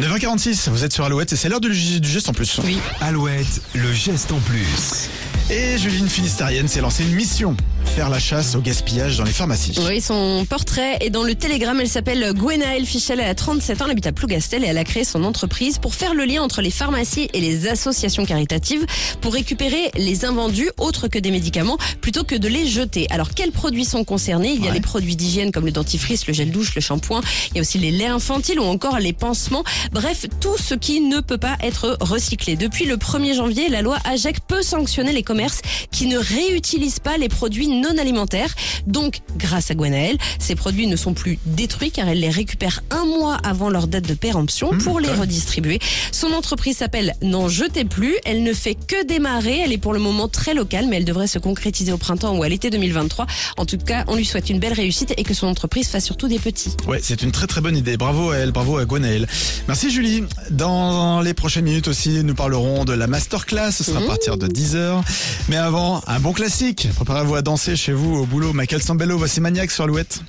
9h46, vous êtes sur Alouette et c'est l'heure du, du geste en plus. Oui. Alouette, le geste en plus. Et Juline Finistérienne s'est lancée une mission, faire la chasse au gaspillage dans les pharmacies. Oui, son portrait est dans le télégramme. Elle s'appelle Gwenaëlle Fichel. Elle a 37 ans, elle habite à Plougastel et elle a créé son entreprise pour faire le lien entre les pharmacies et les associations caritatives pour récupérer les invendus autres que des médicaments plutôt que de les jeter. Alors, quels produits sont concernés? Il y a Ouais. les produits d'hygiène comme le dentifrice, le gel douche, le shampoing. Il y a aussi les laits infantiles ou encore les pansements. Bref, tout ce qui ne peut pas être recyclé. Depuis le 1er janvier, la loi AGEC peut sanctionner les commerces qui ne réutilisent pas les produits non alimentaires. Donc, grâce à Gwenaëlle, ces produits ne sont plus détruits car elle les récupère un mois avant leur date de péremption pour les redistribuer. Son entreprise s'appelle N'en jetez plus. Elle ne fait que démarrer. Elle est pour le moment très locale, mais elle devrait se concrétiser au printemps ou à l'été 2023. En tout cas, on lui souhaite une belle réussite et que son entreprise fasse surtout des petits. Ouais, c'est une très très bonne idée. Bravo à elle, bravo à Gwenaëlle. Merci Julie. Dans les prochaines minutes aussi, nous parlerons de la masterclass. Ce sera à partir de 10h. Mais avant, un bon classique. Préparez-vous à danser chez vous au boulot. Michael Sambello, voici Maniac sur Alouette.